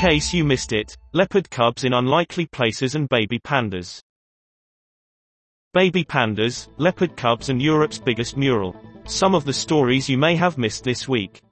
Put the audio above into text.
case you missed it, leopard cubs in unlikely places and baby pandas. Baby pandas, leopard cubs and Europe's biggest mural. Some of the stories you may have missed this week.